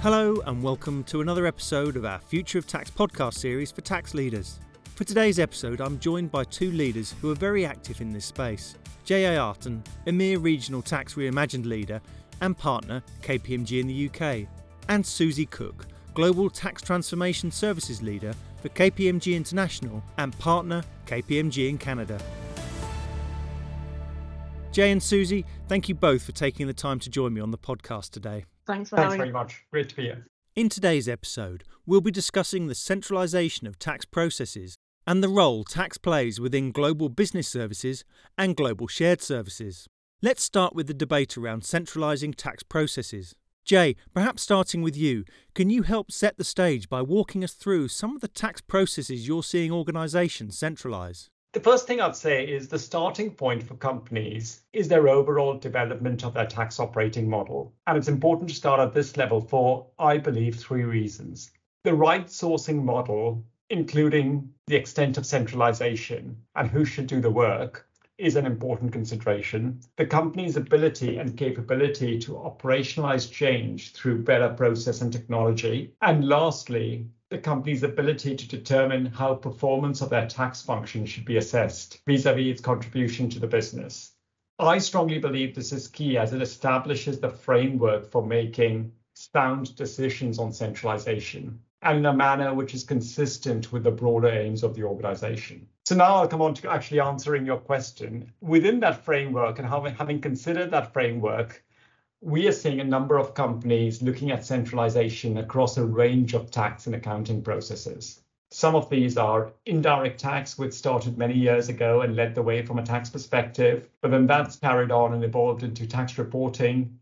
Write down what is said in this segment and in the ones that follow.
Hello, and welcome to another episode of our Future of Tax podcast series for tax leaders. For today's episode, I'm joined by two leaders who are very active in this space J.A. Arton, EMEA Regional Tax Reimagined Leader and Partner, KPMG in the UK, and Susie Cook, Global Tax Transformation Services Leader for KPMG International and Partner, KPMG in Canada. Jay and Susie, thank you both for taking the time to join me on the podcast today. Thanks for Thanks having very much. Great to be here. In today's episode, we'll be discussing the centralisation of tax processes and the role tax plays within global business services and global shared services. Let's start with the debate around centralising tax processes. Jay, perhaps starting with you, can you help set the stage by walking us through some of the tax processes you're seeing organisations centralise? The first thing I'd say is the starting point for companies is their overall development of their tax operating model. And it's important to start at this level for, I believe, three reasons. The right sourcing model, including the extent of centralization and who should do the work, is an important consideration. The company's ability and capability to operationalize change through better process and technology. And lastly, the company's ability to determine how performance of their tax function should be assessed vis-a-vis its contribution to the business. I strongly believe this is key as it establishes the framework for making sound decisions on centralization and in a manner which is consistent with the broader aims of the organization. So now I'll come on to actually answering your question. Within that framework and having considered that framework, we are seeing a number of companies looking at centralization across a range of tax and accounting processes. Some of these are indirect tax, which started many years ago and led the way from a tax perspective, but then that's carried on and evolved into tax reporting,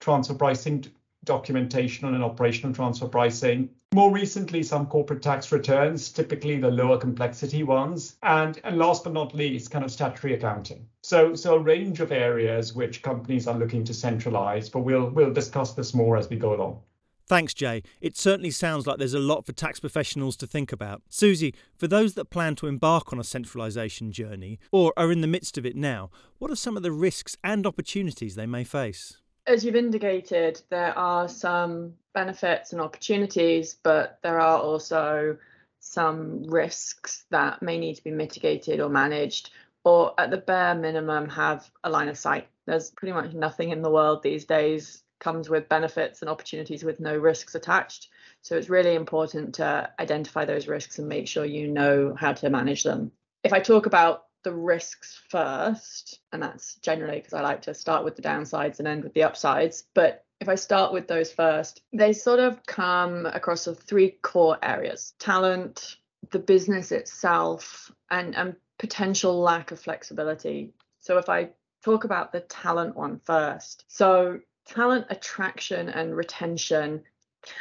transfer pricing documentation and operational transfer pricing. More recently, some corporate tax returns, typically the lower complexity ones, and, and last but not least, kind of statutory accounting. So, so a range of areas which companies are looking to centralize, but we'll we'll discuss this more as we go along. Thanks, Jay. It certainly sounds like there's a lot for tax professionals to think about. Susie, for those that plan to embark on a centralisation journey or are in the midst of it now, what are some of the risks and opportunities they may face? As you've indicated, there are some benefits and opportunities, but there are also some risks that may need to be mitigated or managed, or at the bare minimum, have a line of sight. There's pretty much nothing in the world these days comes with benefits and opportunities with no risks attached. So it's really important to identify those risks and make sure you know how to manage them. If I talk about the risks first, and that's generally because I like to start with the downsides and end with the upsides. But if I start with those first, they sort of come across of three core areas talent, the business itself, and, and potential lack of flexibility. So if I talk about the talent one first, so talent attraction and retention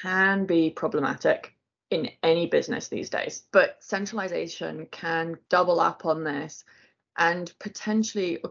can be problematic in any business these days. But centralization can double up on this and potentially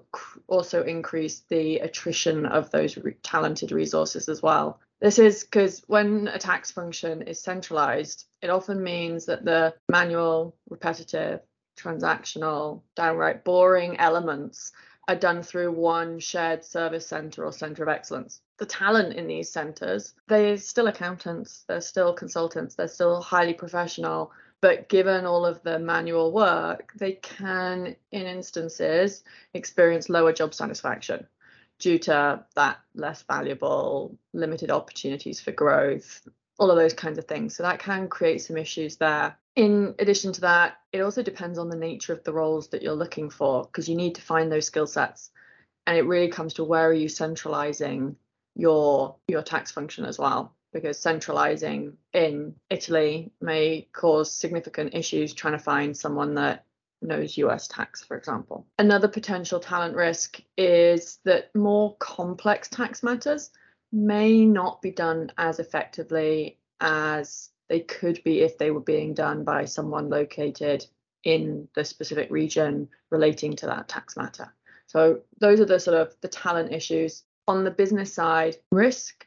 also increase the attrition of those talented resources as well. This is because when a tax function is centralized, it often means that the manual, repetitive, transactional, downright boring elements are done through one shared service center or center of excellence. The talent in these centers, they're still accountants, they're still consultants, they're still highly professional, but given all of the manual work, they can, in instances, experience lower job satisfaction due to that less valuable, limited opportunities for growth, all of those kinds of things. So that can create some issues there. In addition to that, it also depends on the nature of the roles that you're looking for because you need to find those skill sets. And it really comes to where are you centralizing your your tax function as well because centralizing in Italy may cause significant issues trying to find someone that knows US tax, for example. Another potential talent risk is that more complex tax matters may not be done as effectively as they could be if they were being done by someone located in the specific region relating to that tax matter. So those are the sort of the talent issues. On the business side, risk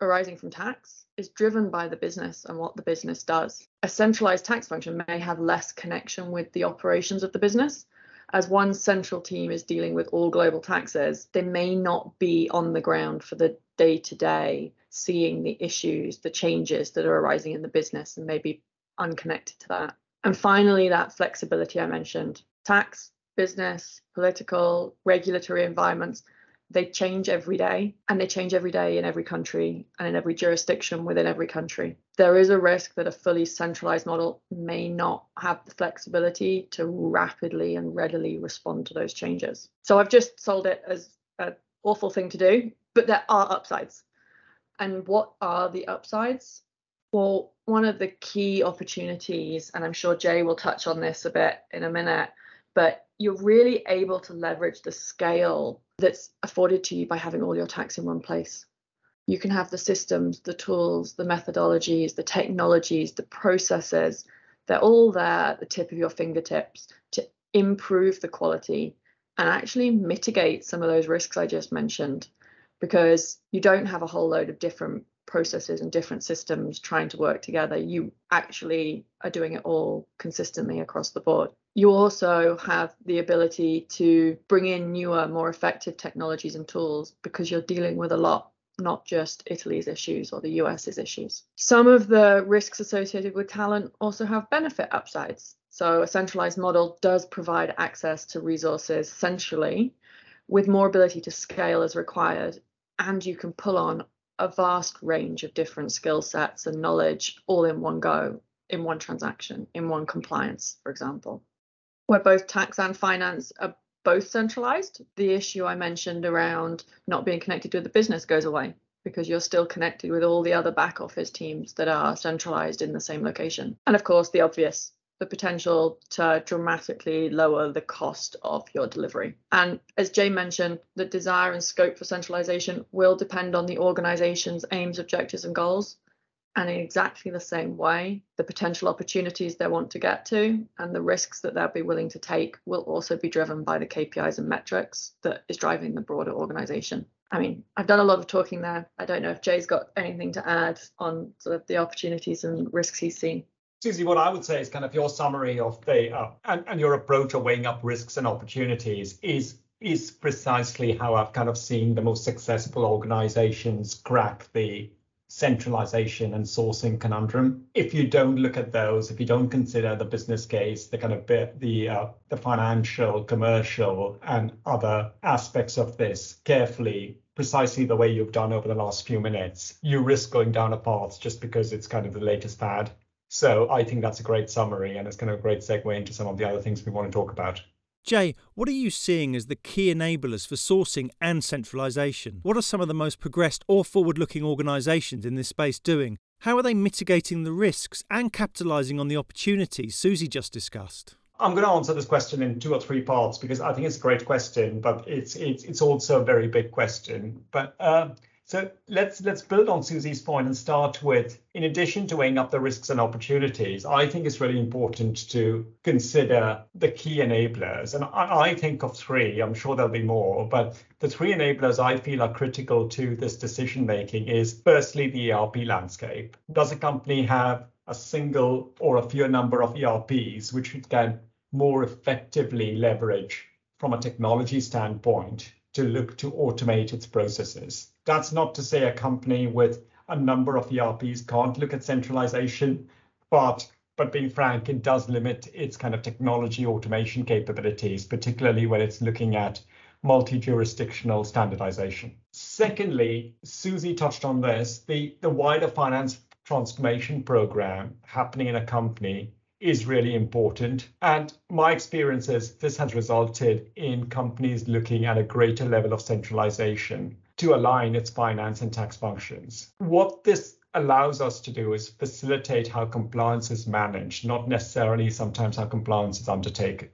arising from tax is driven by the business and what the business does. A centralized tax function may have less connection with the operations of the business. As one central team is dealing with all global taxes, they may not be on the ground for the day to day seeing the issues, the changes that are arising in the business and maybe unconnected to that. And finally, that flexibility I mentioned tax, business, political, regulatory environments they change every day and they change every day in every country and in every jurisdiction within every country. There is a risk that a fully centralized model may not have the flexibility to rapidly and readily respond to those changes. So I've just sold it as an awful thing to do, but there are upsides. And what are the upsides? Well, one of the key opportunities, and I'm sure Jay will touch on this a bit in a minute, but you're really able to leverage the scale that's afforded to you by having all your tax in one place. You can have the systems, the tools, the methodologies, the technologies, the processes. They're all there at the tip of your fingertips to improve the quality and actually mitigate some of those risks I just mentioned because you don't have a whole load of different processes and different systems trying to work together. You actually are doing it all consistently across the board you also have the ability to bring in newer, more effective technologies and tools because you're dealing with a lot, not just Italy's issues or the US's issues. Some of the risks associated with talent also have benefit upsides. So, a centralized model does provide access to resources centrally with more ability to scale as required, and you can pull on a vast range of different skill sets and knowledge all in one go, in one transaction, in one compliance, for example where both tax and finance are both centralized, the issue I mentioned around not being connected to the business goes away because you're still connected with all the other back office teams that are centralized in the same location. And of course, the obvious, the potential to dramatically lower the cost of your delivery. And as Jay mentioned, the desire and scope for centralization will depend on the organization's aims, objectives, and goals and in exactly the same way, the potential opportunities they want to get to and the risks that they'll be willing to take will also be driven by the KPIs and metrics that is driving the broader organization. I mean, I've done a lot of talking there. I don't know if Jay's got anything to add on sort of the opportunities and risks he's seen. Susie, what I would say is kind of your summary of the uh, and, and your approach of weighing up risks and opportunities is is precisely how I've kind of seen the most successful organizations crack the centralization and sourcing conundrum. If you don't look at those, if you don't consider the business case, the kind of bit, the uh, the financial, commercial, and other aspects of this carefully, precisely the way you've done over the last few minutes, you risk going down a path just because it's kind of the latest fad. So I think that's a great summary, and it's kind of a great segue into some of the other things we want to talk about. Jay, what are you seeing as the key enablers for sourcing and centralisation? What are some of the most progressed or forward looking organisations in this space doing? How are they mitigating the risks and capitalising on the opportunities Susie just discussed? I'm going to answer this question in two or three parts because I think it's a great question, but it's it's it's also a very big question. But uh, so let's let's build on Susie's point and start with, in addition to weighing up the risks and opportunities, I think it's really important to consider the key enablers. And I, I think of three, I'm sure there'll be more, but the three enablers I feel are critical to this decision making is firstly the ERP landscape. Does a company have a single or a fewer number of ERPs which it can more effectively leverage from a technology standpoint to look to automate its processes. That's not to say a company with a number of ERPs can't look at centralization, but but being frank, it does limit its kind of technology automation capabilities, particularly when it's looking at multi-jurisdictional standardization. Secondly, Susie touched on this, the, the wider finance transformation program happening in a company is really important. And my experience is this has resulted in companies looking at a greater level of centralization to align its finance and tax functions. What this allows us to do is facilitate how compliance is managed, not necessarily sometimes how compliance is undertaken.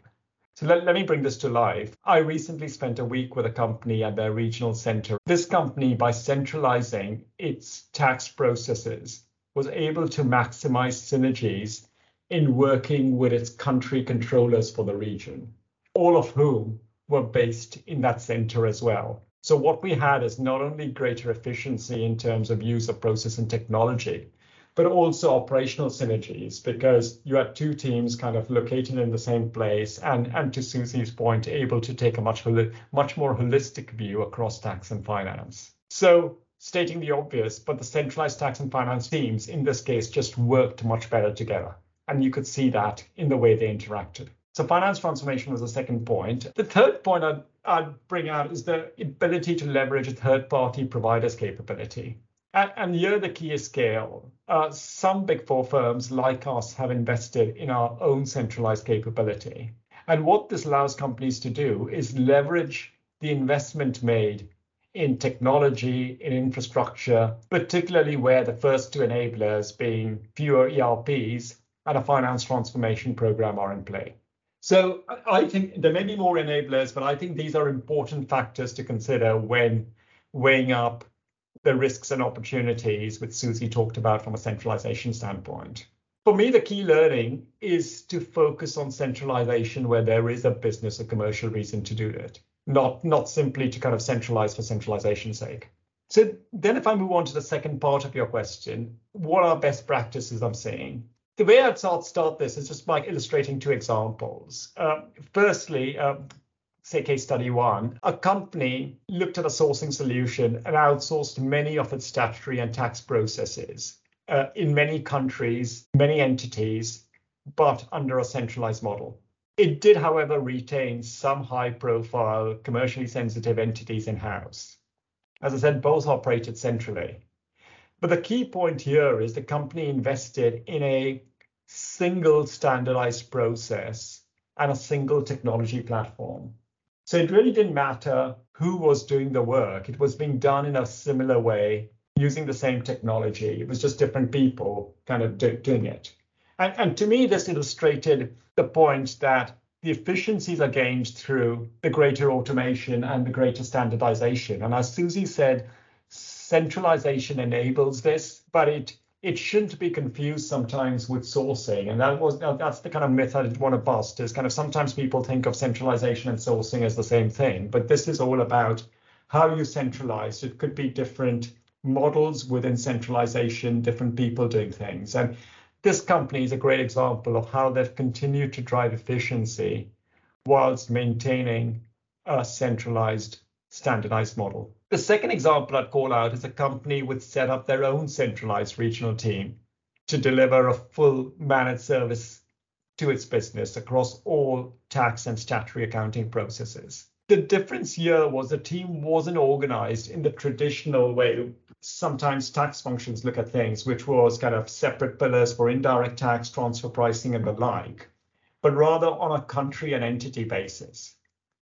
So let, let me bring this to life. I recently spent a week with a company at their regional center. This company, by centralizing its tax processes, was able to maximize synergies in working with its country controllers for the region, all of whom were based in that center as well. So what we had is not only greater efficiency in terms of use of process and technology, but also operational synergies because you had two teams kind of located in the same place and, and to Susie's point, able to take a much, much more holistic view across tax and finance. So stating the obvious, but the centralized tax and finance teams in this case just worked much better together. And you could see that in the way they interacted. So finance transformation was the second point. The third point I'd, I'd bring out is the ability to leverage a third-party provider's capability. And, and here the key is scale. Uh, some big four firms like us have invested in our own centralized capability. And what this allows companies to do is leverage the investment made in technology, in infrastructure, particularly where the first two enablers being fewer ERPs and a finance transformation program are in play. So I think there may be more enablers, but I think these are important factors to consider when weighing up the risks and opportunities which Susie talked about from a centralization standpoint. For me, the key learning is to focus on centralization where there is a business or commercial reason to do it not not simply to kind of centralize for centralization's sake. So then if I move on to the second part of your question, what are best practices I'm seeing? The way I'd start, start this is just by illustrating two examples. Uh, firstly, um, say case study one, a company looked at a sourcing solution and outsourced many of its statutory and tax processes uh, in many countries, many entities, but under a centralized model. It did, however, retain some high-profile, commercially sensitive entities in-house. As I said, both operated centrally. But the key point here is the company invested in a single standardized process and a single technology platform. So it really didn't matter who was doing the work. It was being done in a similar way using the same technology. It was just different people kind of do, doing it. And, and to me, this illustrated the point that the efficiencies are gained through the greater automation and the greater standardization. And as Susie said, centralization enables this, but it it shouldn't be confused sometimes with sourcing. And that was that's the kind of myth I want to bust is kind of sometimes people think of centralization and sourcing as the same thing, but this is all about how you centralize. It could be different models within centralization, different people doing things. And this company is a great example of how they've continued to drive efficiency whilst maintaining a centralized, standardized model. The second example I'd call out is a company which set up their own centralized regional team to deliver a full managed service to its business across all tax and statutory accounting processes. The difference here was the team wasn't organized in the traditional way sometimes tax functions look at things, which was kind of separate pillars for indirect tax, transfer pricing, and the like, but rather on a country and entity basis.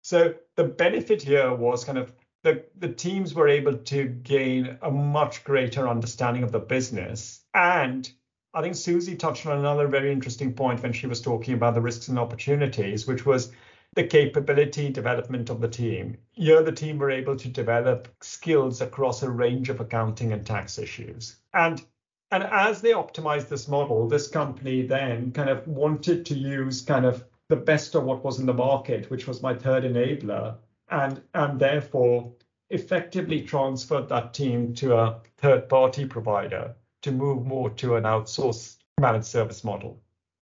So the benefit here was kind of the, the teams were able to gain a much greater understanding of the business. And I think Susie touched on another very interesting point when she was talking about the risks and opportunities, which was the capability development of the team. Here, the team were able to develop skills across a range of accounting and tax issues. And and as they optimized this model, this company then kind of wanted to use kind of the best of what was in the market, which was my third enabler, and and therefore effectively transferred that team to a third party provider to move more to an outsourced managed service model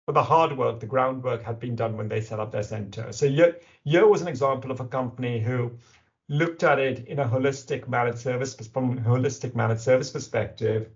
but the hard work, the groundwork had been done when they set up their center. So Yo was an example of a company who looked at it in a holistic managed service from a holistic managed service perspective,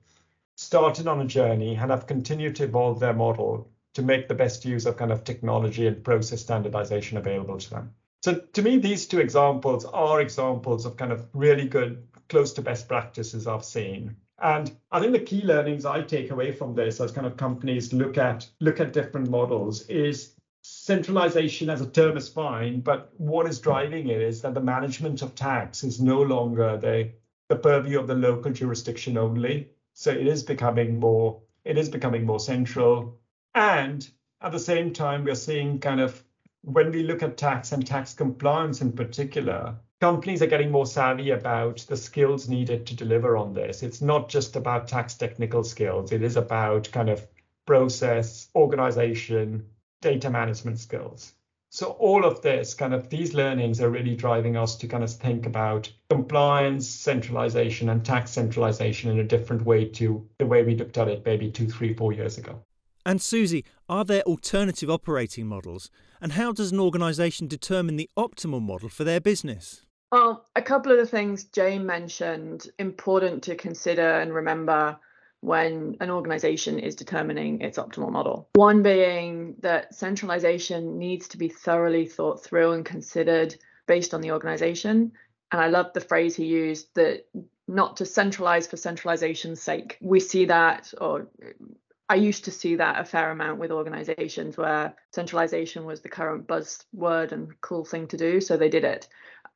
started on a journey and have continued to evolve their model to make the best use of kind of technology and process standardization available to them. So to me, these two examples are examples of kind of really good, close to best practices I've seen. And I think the key learnings I take away from this as kind of companies look at look at different models is centralization as a term is fine, but what is driving it is that the management of tax is no longer the, the purview of the local jurisdiction only. So it is becoming more it is becoming more central. And at the same time, we're seeing kind of when we look at tax and tax compliance in particular, companies are getting more savvy about the skills needed to deliver on this. It's not just about tax technical skills, it is about kind of process, organization, data management skills. So all of this kind of these learnings are really driving us to kind of think about compliance, centralization, and tax centralization in a different way to the way we looked at it maybe two, three, four years ago. And Susie, are there alternative operating models? And how does an organisation determine the optimal model for their business? Well, a couple of the things Jay mentioned important to consider and remember when an organization is determining its optimal model. One being that centralization needs to be thoroughly thought through and considered based on the organization. And I love the phrase he used that not to centralize for centralization's sake. We see that, or I used to see that a fair amount with organizations where centralization was the current buzzword and cool thing to do. So they did it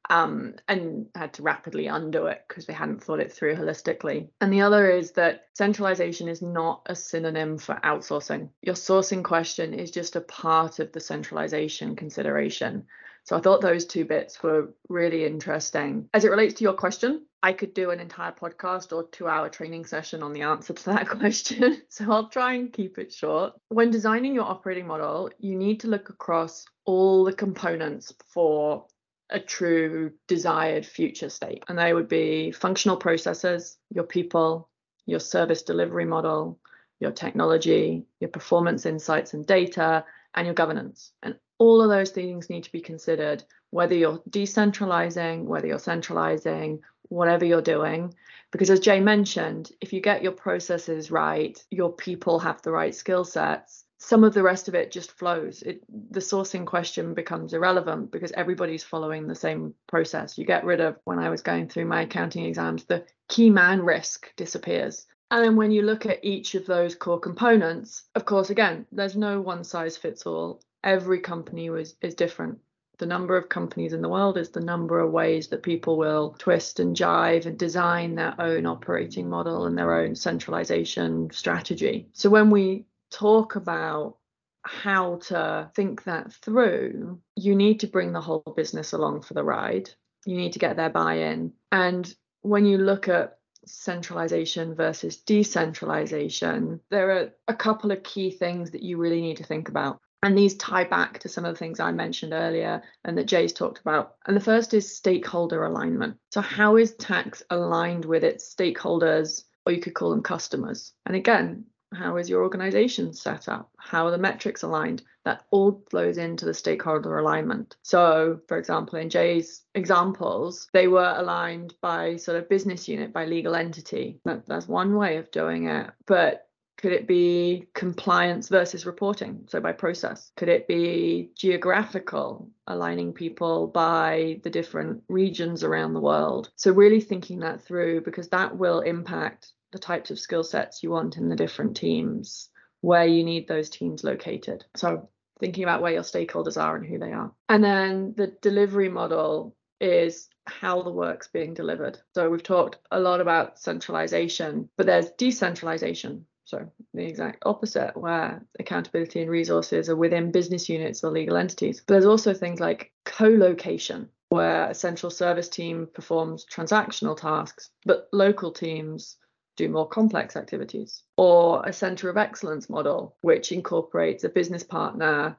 um, and had to rapidly undo it because they hadn't thought it through holistically. And the other is that centralization is not a synonym for outsourcing. Your sourcing question is just a part of the centralization consideration. So I thought those two bits were really interesting. As it relates to your question, I could do an entire podcast or two hour training session on the answer to that question. So I'll try and keep it short. When designing your operating model, you need to look across all the components for a true desired future state. And they would be functional processes, your people, your service delivery model, your technology, your performance insights and data, and your governance. And all of those things need to be considered, whether you're decentralizing, whether you're centralizing, whatever you're doing. Because as Jay mentioned, if you get your processes right, your people have the right skill sets, some of the rest of it just flows. It, the sourcing question becomes irrelevant because everybody's following the same process. You get rid of, when I was going through my accounting exams, the key man risk disappears. And then when you look at each of those core components, of course, again, there's no one size fits all. Every company was, is different. The number of companies in the world is the number of ways that people will twist and jive and design their own operating model and their own centralization strategy. So when we talk about how to think that through, you need to bring the whole business along for the ride. You need to get their buy in. And when you look at centralization versus decentralization, there are a couple of key things that you really need to think about. And these tie back to some of the things I mentioned earlier and that Jay's talked about. And the first is stakeholder alignment. So, how is tax aligned with its stakeholders, or you could call them customers? And again, how is your organization set up? How are the metrics aligned? That all flows into the stakeholder alignment. So, for example, in Jay's examples, they were aligned by sort of business unit, by legal entity. That, that's one way of doing it. But could it be compliance versus reporting? So by process. Could it be geographical, aligning people by the different regions around the world? So really thinking that through because that will impact the types of skill sets you want in the different teams, where you need those teams located. So thinking about where your stakeholders are and who they are. And then the delivery model is how the work's being delivered. So we've talked a lot about centralization, but there's decentralization. So the exact opposite, where accountability and resources are within business units or legal entities. But there's also things like co-location, where a central service team performs transactional tasks, but local teams do more complex activities, or a center of excellence model, which incorporates a business partner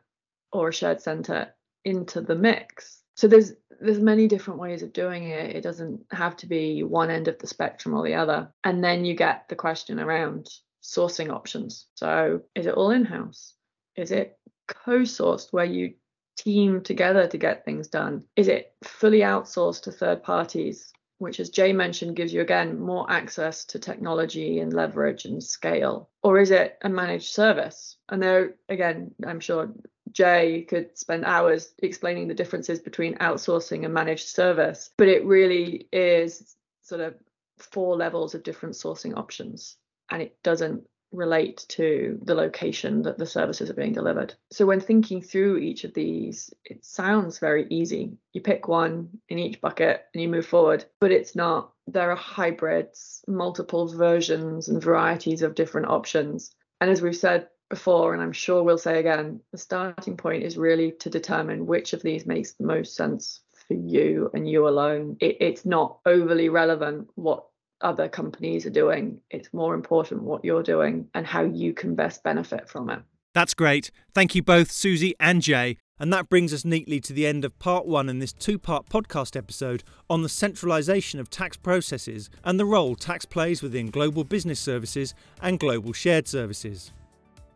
or a shared center into the mix. So there's there's many different ways of doing it. It doesn't have to be one end of the spectrum or the other. And then you get the question around sourcing options. So is it all in-house? Is it co-sourced where you team together to get things done? Is it fully outsourced to third parties? which as Jay mentioned gives you again more access to technology and leverage and scale? Or is it a managed service? And there again, I'm sure Jay could spend hours explaining the differences between outsourcing and managed service, but it really is sort of four levels of different sourcing options and it doesn't relate to the location that the services are being delivered. So when thinking through each of these, it sounds very easy. You pick one in each bucket and you move forward, but it's not. There are hybrids, multiple versions and varieties of different options. And as we've said before, and I'm sure we'll say again, the starting point is really to determine which of these makes the most sense for you and you alone. It, it's not overly relevant what other companies are doing. It's more important what you're doing and how you can best benefit from it. That's great. Thank you both, Susie and Jay. And that brings us neatly to the end of part one in this two part podcast episode on the centralisation of tax processes and the role tax plays within global business services and global shared services.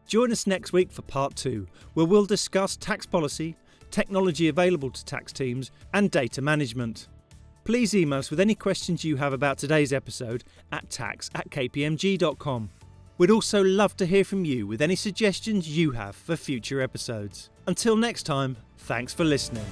Join us next week for part two, where we'll discuss tax policy, technology available to tax teams, and data management. Please email us with any questions you have about today's episode at tax at kpmg.com. We'd also love to hear from you with any suggestions you have for future episodes. Until next time, thanks for listening.